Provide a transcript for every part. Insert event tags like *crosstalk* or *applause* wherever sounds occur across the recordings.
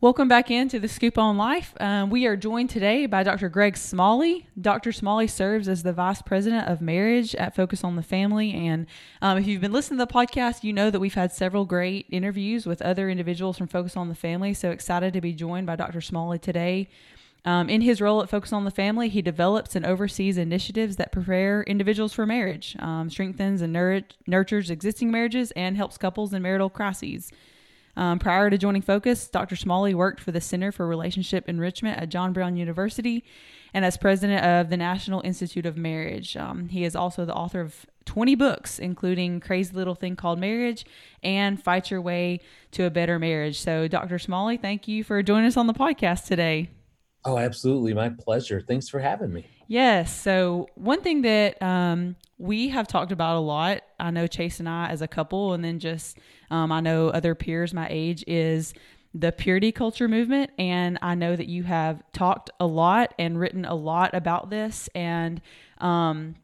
Welcome back into the Scoop on Life. Um, we are joined today by Dr. Greg Smalley. Dr. Smalley serves as the Vice President of Marriage at Focus on the Family. And um, if you've been listening to the podcast, you know that we've had several great interviews with other individuals from Focus on the Family. So excited to be joined by Dr. Smalley today. Um, in his role at Focus on the Family, he develops and oversees initiatives that prepare individuals for marriage, um, strengthens and nur- nurtures existing marriages, and helps couples in marital crises. Um, prior to joining Focus, Dr. Smalley worked for the Center for Relationship Enrichment at John Brown University and as president of the National Institute of Marriage. Um, he is also the author of 20 books, including Crazy Little Thing Called Marriage and Fight Your Way to a Better Marriage. So, Dr. Smalley, thank you for joining us on the podcast today. Oh, absolutely. My pleasure. Thanks for having me. Yes. So, one thing that um, we have talked about a lot, I know Chase and I as a couple, and then just um, I know other peers my age, is the purity culture movement. And I know that you have talked a lot and written a lot about this. And um,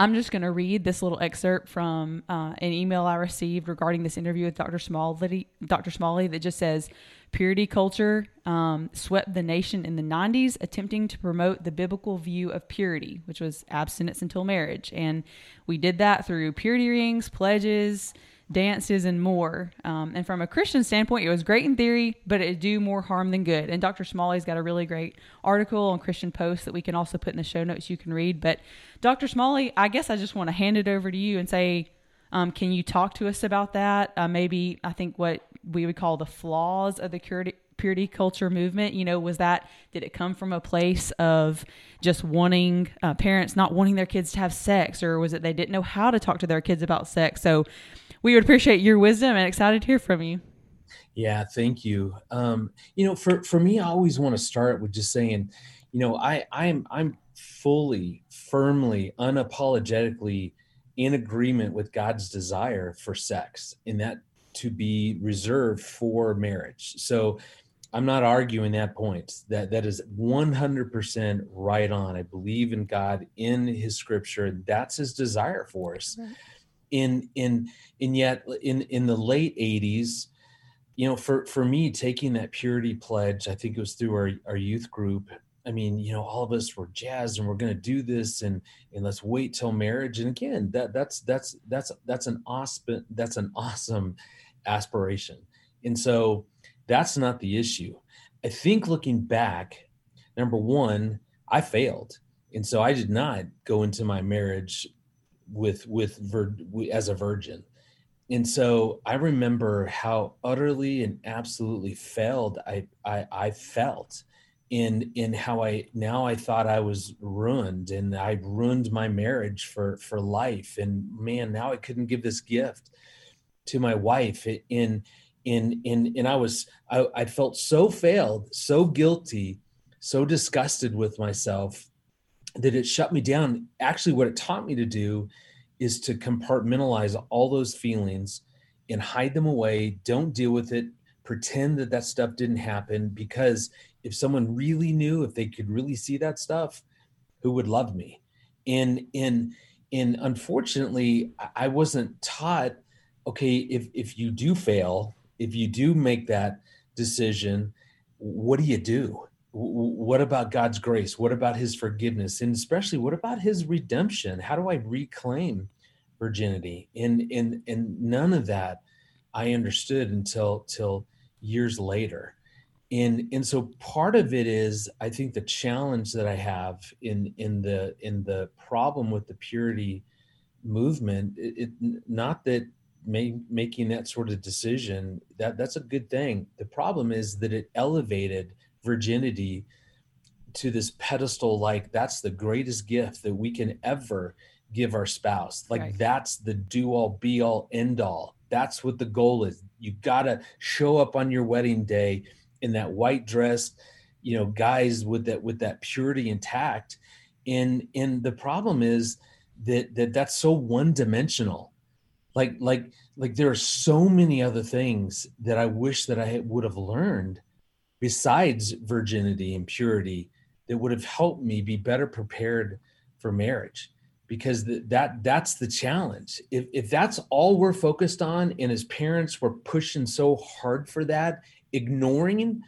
I'm just going to read this little excerpt from uh, an email I received regarding this interview with Dr. Smalley, Dr. Smalley that just says, Purity culture um, swept the nation in the 90s, attempting to promote the biblical view of purity, which was abstinence until marriage. And we did that through purity rings, pledges, dances, and more. Um, and from a Christian standpoint, it was great in theory, but it do more harm than good. And Dr. Smalley's got a really great article on Christian Post that we can also put in the show notes you can read. But Dr. Smalley, I guess I just want to hand it over to you and say, um, can you talk to us about that? Uh, maybe I think what we would call the flaws of the purity, purity culture movement. You know, was that did it come from a place of just wanting uh, parents not wanting their kids to have sex, or was it they didn't know how to talk to their kids about sex? So we would appreciate your wisdom and excited to hear from you. Yeah, thank you. Um, you know, for for me, I always want to start with just saying, you know, I I'm I'm fully, firmly, unapologetically in agreement with God's desire for sex, in that to be reserved for marriage. So I'm not arguing that point. That that is 100% right on. I believe in God in his scripture and that's his desire for us. Right. In in and yet in in the late 80s, you know, for for me taking that purity pledge, I think it was through our our youth group I mean, you know, all of us were jazzed and we're going to do this and and let's wait till marriage. And again, that that's that's that's that's an awesome that's an awesome aspiration. And so that's not the issue. I think looking back, number one, I failed. And so I did not go into my marriage with with vir, as a virgin. And so I remember how utterly and absolutely failed I I, I felt in in how I now I thought I was ruined and I ruined my marriage for for life and man now I couldn't give this gift to my wife in in in and I was I, I felt so failed so guilty so disgusted with myself that it shut me down. Actually what it taught me to do is to compartmentalize all those feelings and hide them away. Don't deal with it. Pretend that that stuff didn't happen because if someone really knew if they could really see that stuff who would love me? And and and unfortunately i wasn't taught okay if if you do fail if you do make that decision what do you do what about god's grace? What about his forgiveness? And especially what about his redemption? How do i reclaim virginity? And and and none of that i understood until till years later. And and so part of it is i think the challenge that i have in in the in the problem with the purity movement it, it not that may, making that sort of decision that that's a good thing. The problem is that it elevated virginity to this pedestal like that's the greatest gift that we can ever give our spouse. Like right. that's the do all be all end all that's what the goal is. You got to show up on your wedding day in that white dress you know guys with that with that purity intact. And and the problem is that that that's so one dimensional like like like there are so many other things that i wish that i would have learned besides virginity and purity that would have helped me be better prepared for marriage. Because that that's the challenge. If, if that's all we're focused on and as parents we're pushing so hard for that ignoring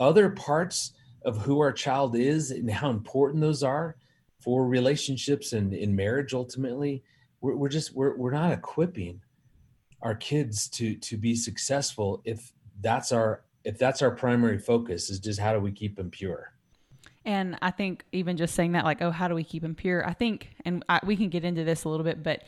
other parts of who our child is and how important those are for relationships and in marriage ultimately we're, we're just we're, we're not equipping our kids to to be successful if that's our if that's our primary focus is just how do we keep them pure? And i think even just saying that like oh how do we keep them pure? I think and I, we can get into this a little bit but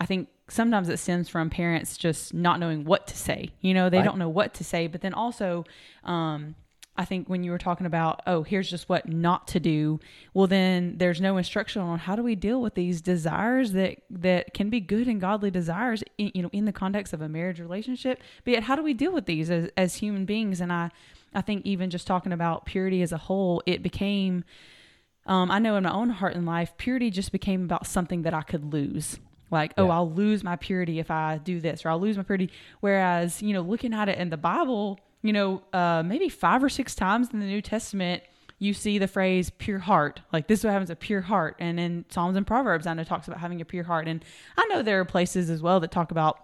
i think sometimes it stems from parents just not knowing what to say. You know they right. don't know what to say but then also um I think when you were talking about, oh, here's just what not to do, well, then there's no instruction on how do we deal with these desires that that can be good and godly desires, in, you know, in the context of a marriage relationship. But yet, how do we deal with these as, as human beings? And I, I think even just talking about purity as a whole, it became, um, I know in my own heart and life, purity just became about something that I could lose like oh i'll lose my purity if i do this or i'll lose my purity whereas you know looking at it in the bible you know, uh, maybe five or six times in the New Testament, you see the phrase pure heart. Like this is what happens a pure heart. And in Psalms and Proverbs, I know talks about having a pure heart. And I know there are places as well that talk about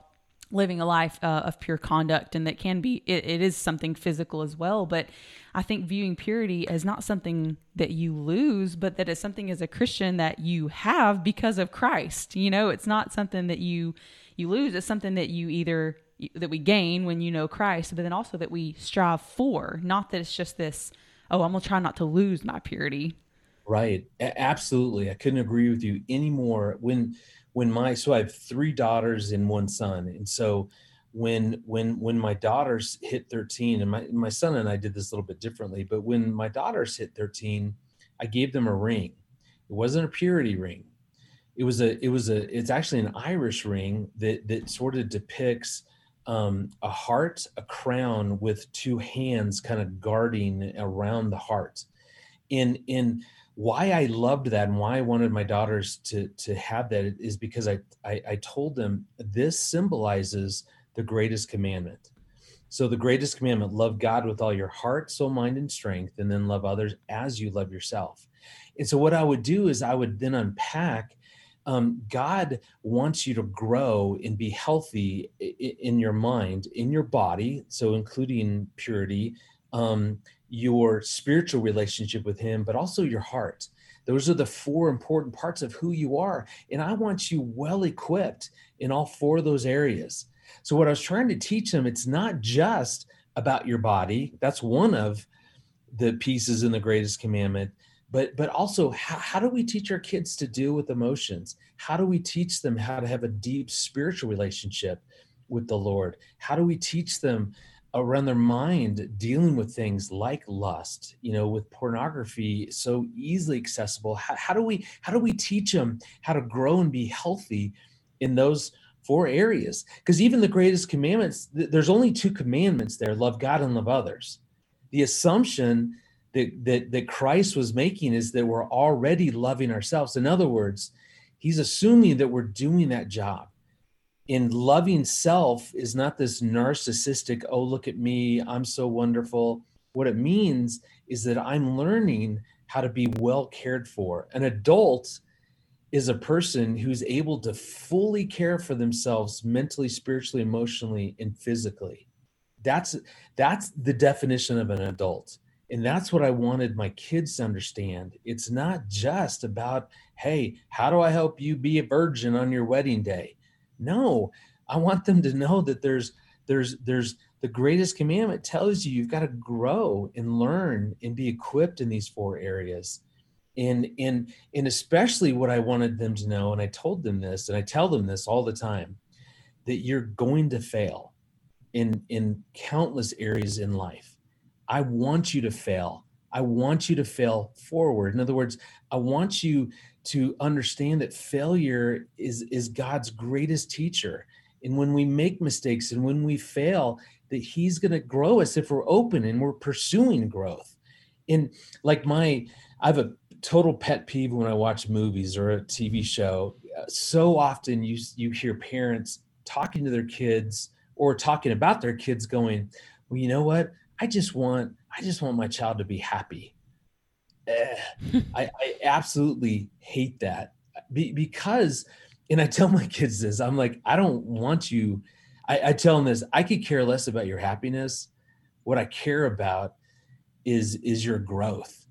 living a life uh, of pure conduct and that can be it, it is something physical as well but i think viewing purity as not something that you lose but that it's something as a christian that you have because of christ you know it's not something that you you lose it's something that you either that we gain when you know Christ, but then also that we strive for. Not that it's just this, oh, I'm gonna try not to lose my purity. Right. A- absolutely. I couldn't agree with you anymore. When when my so I have three daughters and one son, and so when when when my daughters hit 13, and my my son and I did this a little bit differently, but when my daughters hit 13, I gave them a ring. It wasn't a purity ring. It was a it was a it's actually an Irish ring that that sort of depicts um, a heart, a crown with two hands kind of guarding around the heart. In in why I loved that and why I wanted my daughters to to have that is because I, I, I told them this symbolizes the greatest commandment. So the greatest commandment, love God with all your heart, soul, mind, and strength, and then love others as you love yourself. And so what I would do is I would then unpack um, God wants you to grow and be healthy in your mind, in your body, so including purity, um, your spiritual relationship with Him, but also your heart. Those are the four important parts of who you are. And I want you well equipped in all four of those areas. So, what I was trying to teach them, it's not just about your body, that's one of the pieces in the greatest commandment but but also how, how do we teach our kids to deal with emotions? How do we teach them how to have a deep spiritual relationship with the lord? How do we teach them around their mind dealing with things like lust you know with pornography so easily accessible? How, how do we how do we teach them how to grow and be healthy in those four areas? Because even the greatest commandments there's only two commandments there love god and love others. The assumption that, that, that Christ was making is that we're already loving ourselves. In other words, he's assuming that we're doing that job. In loving self is not this narcissistic, oh, look at me, I'm so wonderful. What it means is that I'm learning how to be well cared for. An adult is a person who's able to fully care for themselves mentally, spiritually, emotionally, and physically. That's that's the definition of an adult and that's what I wanted my kids to understand. It's not just about, hey, how do I help you be a virgin on your wedding day? No, I want them to know that there's there's there's the greatest commandment tells you you've got to grow and learn and be equipped in these four areas. And and and especially what I wanted them to know, and I told them this, and I tell them this all the time, that you're going to fail in in countless areas in life I want you to fail. I want you to fail forward. In other words, I want you to understand that failure is, is God's greatest teacher. And when we make mistakes and when we fail, that He's going to grow us if we're open and we're pursuing growth. And like my, I have a total pet peeve when I watch movies or a TV show. So often you you hear parents talking to their kids or talking about their kids, going, "Well, you know what? I just want I just want my child to be happy. Eh, I, I, absolutely hate that be, because, and I tell my kids this. I'm like, I don't want you. I, I tell them this. I could care less about your happiness. What I care about is is your growth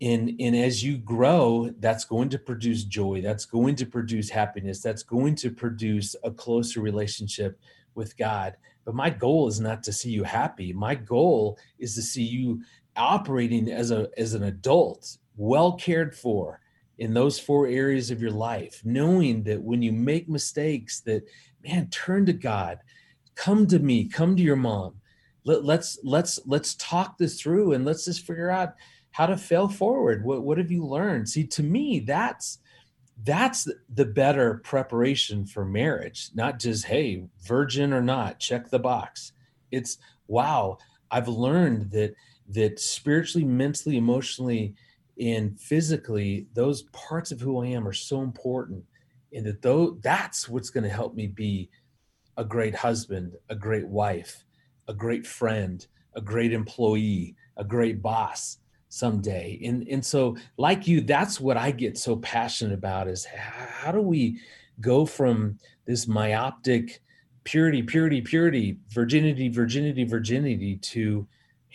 and and as you grow that's going to produce joy that's going to produce happiness that's going to produce a closer relationship with god but my goal is not to see you happy. My goal is to see you operating as a as an adult well cared for in those four areas of your life knowing that when you make mistakes that man turn to god. Come to me. Come to your mom. Let, let's let's let's talk this through and let's just figure out how to fail forward. What, what have you learned? See to me that's that's the better preparation for marriage not just hey virgin or not check the box. It's wow i've learned that that spiritually mentally emotionally and physically those parts of who i am are so important and that though that's what's going to help me be a great husband a great wife a great friend a great employee a great boss someday and and so like you that's what i get so passionate about is how do we go from this myopic purity purity purity virginity virginity virginity to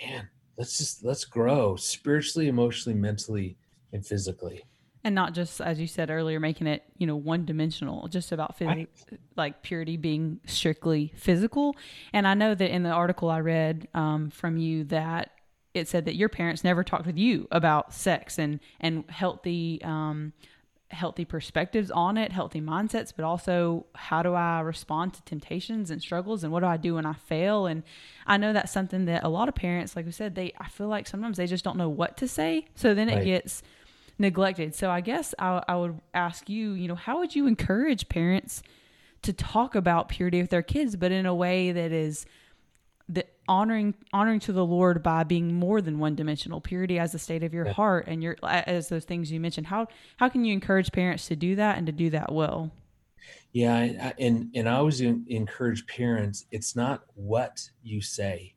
man let's just let's grow spiritually emotionally mentally and physically and not just as you said earlier making it you know one dimensional just about phys- right. like purity being strictly physical and i know that in the article i read um, from you that it said that your parents never talked with you about sex and and healthy um, healthy perspectives on it, healthy mindsets, but also how do I respond to temptations and struggles and what do I do when I fail? And I know that's something that a lot of parents, like we said, they I feel like sometimes they just don't know what to say. So then it right. gets neglected. So I guess I, I would ask you, you know, how would you encourage parents to talk about purity with their kids, but in a way that is the honoring honoring to the Lord by being more than one dimensional. Purity as the state of your yeah. heart and your as those things you mentioned. How how can you encourage parents to do that and to do that well? Yeah and and I always encourage parents it's not what you say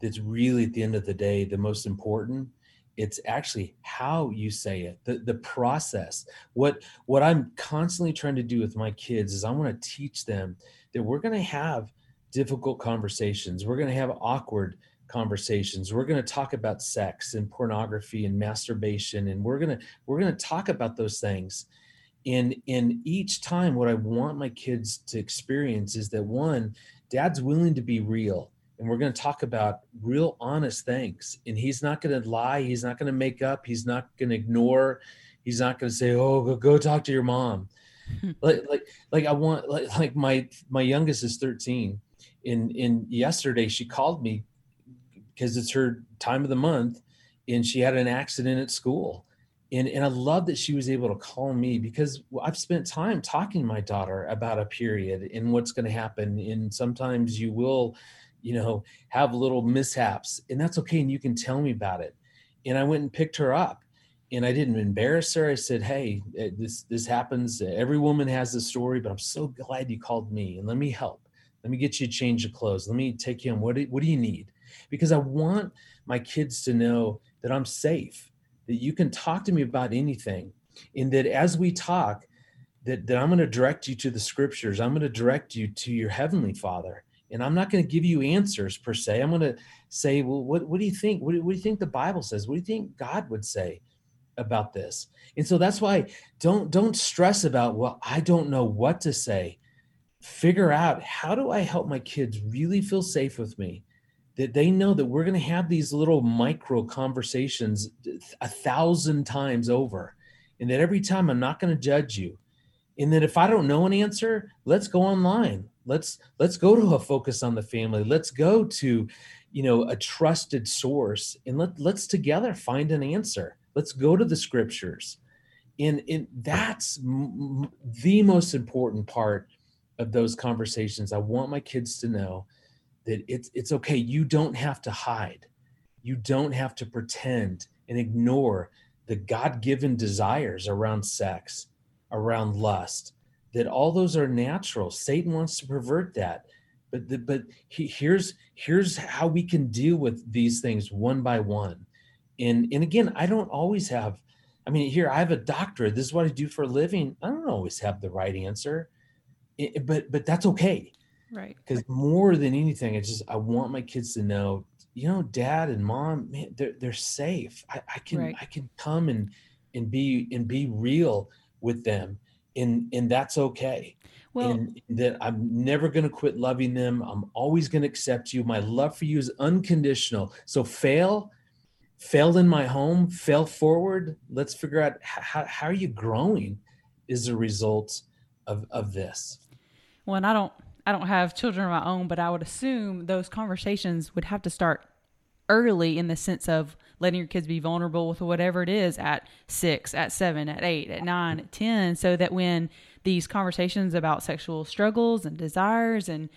that's really at the end of the day the most important. It's actually how you say it the the process. What what i'm constantly trying to do with my kids is i want to teach them that we're going to have difficult conversations. We're going to have awkward conversations. We're going to talk about sex and pornography and masturbation and we're going to we're going to talk about those things. And in each time what I want my kids to experience is that one dad's willing to be real and we're going to talk about real honest things and he's not going to lie, he's not going to make up, he's not going to ignore, he's not going to say, "Oh, go, go talk to your mom." Hmm. like like like I want like like my my youngest is 13 in in yesterday she called me because it's her time of the month and she had an accident at school and and I love that she was able to call me because I've spent time talking to my daughter about a period and what's going to happen and sometimes you will you know have little mishaps and that's okay and you can tell me about it and I went and picked her up and I didn't embarrass her. I said, "Hey, eh, this this happens. Every woman has a story, but I'm so glad you called me and let me help." Let me get you a change of clothes. Let me take you on. What do, what do you need? Because I want my kids to know that I'm safe, that you can talk to me about anything. And that as we talk, that, that I'm going to direct you to the scriptures. I'm going to direct you to your heavenly father. And I'm not going to give you answers per se. I'm going to say, well, what, what do you think? What, what do you think the Bible says? What do you think God would say? about this and so that's why don't don't stress about well i don't know what to say figure out how do I help my kids really feel safe with me? That they know that we're going to have these little micro conversations a thousand times over. And that every time I'm not going to judge you. And that if I don't know an answer, let's go online. Let's let's go to a focus on the family. Let's go to, you know, a trusted source and let let's together find an answer. Let's go to the scriptures. And, and that's m- the most important part of those conversations i want my kids to know that it's it's okay. You don't have to hide. You don't have to pretend and ignore the god-given desires around sex around lust that all those are natural. Satan wants to pervert that. But the, but he, here's here's how we can deal with these things one by one. And and again i don't always have i mean here i have a doctorate. This is what i do for a living. I don't always have the right answer it, but but that's okay right because more than anything it's just i want my kids to know you know, dad and mom, man, they're they're safe. I, I can Right. I can come and and be and be real with them, and and that's okay. Well, And that I'm never going to quit loving them. I'm always going to accept you. My love for you is unconditional. So fail, fail in my home, fail forward. Let's figure out how, how are you growing is a result of of this. Well, I don't I don't have children of my own, but I would assume those conversations would have to start early in the sense of letting your kids be vulnerable with whatever it is at six, at seven, at eight, at nine, at 10, so that when these conversations about sexual struggles and desires and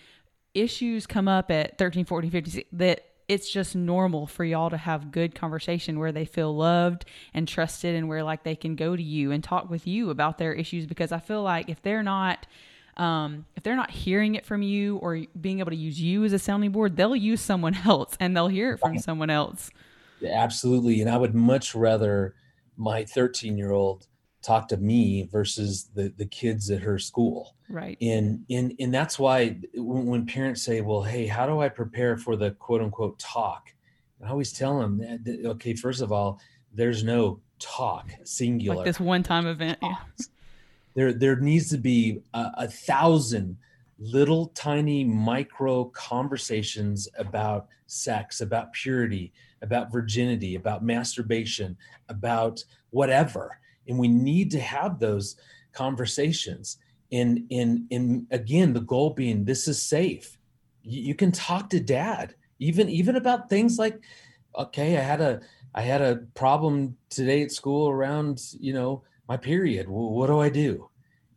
issues come up at 13, 14, 15, that it's just normal for y'all to have good conversation where they feel loved and trusted and where like they can go to you and talk with you about their issues because I feel like if they're not um, if they're not hearing it from you or being able to use you as a sounding board, they'll use someone *laughs* else and they'll hear it from someone else. Absolutely. And I would much rather my 13 year old talk to me versus the, the kids at her school. Right. And, and, and that's why when, parents say, well, hey, how do I prepare for the quote unquote talk? I always tell them, that, that, okay, first of all, there's no talk singular. Like this one time event. Yeah. There there needs to be a, a thousand little tiny micro conversations about sex about purity about virginity about masturbation about whatever. And we need to have those conversations. And and and again the goal being this is safe. You, you can talk to dad even even about things like okay i had a i had a problem today at school around you know my period. Well, what do I do?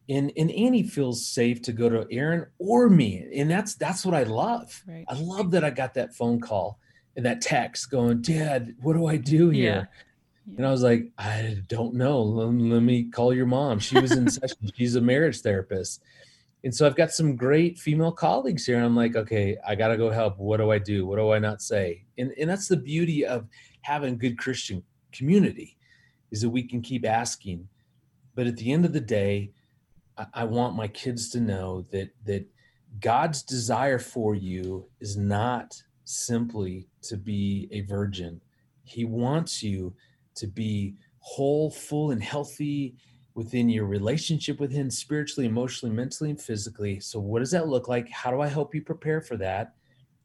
And and Annie feels safe to go to Erin or me, and that's that's what I love. Right. I love that I got that phone call and that text going, Dad, what do I do here? Yeah. And I was like, I don't know. Let, let me call your mom. She was in *laughs* session. She's a marriage therapist. And so I've got some great female colleagues here. And I'm like, okay, I got to go help. What do I do? What do I not say? And, and that's the beauty of having good Christian community is that we can keep asking. But at the end of the day, I, want my kids to know that that God's desire for you is not simply to be a virgin. He wants you to be whole, full, and healthy within your relationship with Him spiritually, emotionally, mentally, and physically. So, what does that look like? How do I help you prepare for that?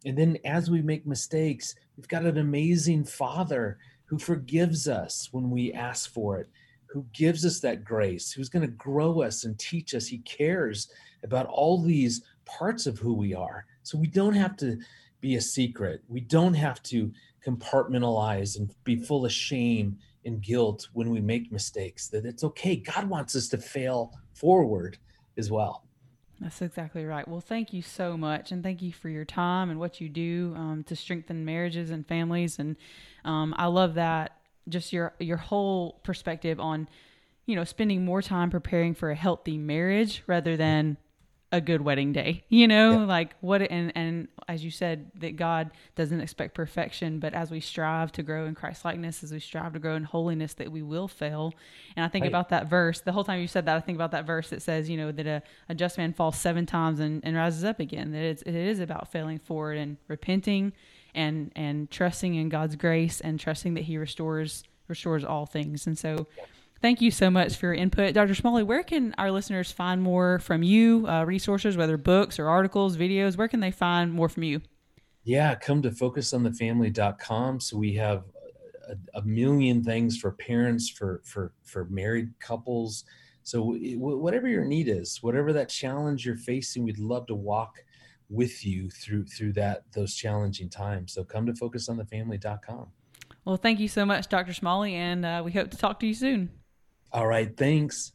And then, as we make mistakes, we've got an amazing Father who forgives us when we ask for it, who gives us that grace, who's going to grow us and teach us. He cares about all these parts of who we are. So, we don't have to be a secret. We don't have to compartmentalize and be full of shame and guilt when we make mistakes. That it's okay. God wants us to fail forward as well. That's exactly right. Well, thank you so much, and thank you for your time and what you do um, to strengthen marriages and families. And um, I love that just your your whole perspective on, you know, spending more time preparing for a healthy marriage rather than a good wedding day. You know, Yeah. like what and and as you said that God doesn't expect perfection, but as we strive to grow in Christ likeness, as we strive to grow in holiness, that we will fail. And I think Right. about that verse. The whole time you said that, I think about that verse that says, you know, that a, a just man falls seven times and, and rises up again. That it's, it is about failing forward and repenting and and trusting in God's grace and trusting that He restores restores all things. And so Thank you so much for your input. Dr. Smalley, where can our listeners find more from you, uh, resources, whether books or articles, videos? Where can they find more from you? Yeah, come to focusonthefamily.com. So we have a, a million things for parents, for for for married couples. So whatever your need is, whatever that challenge you're facing, we'd love to walk with you through through that those challenging times. So come to focusonthefamily.com. Well, thank you so much, Dr. Smalley, and uh, we hope to talk to you soon. All right, thanks.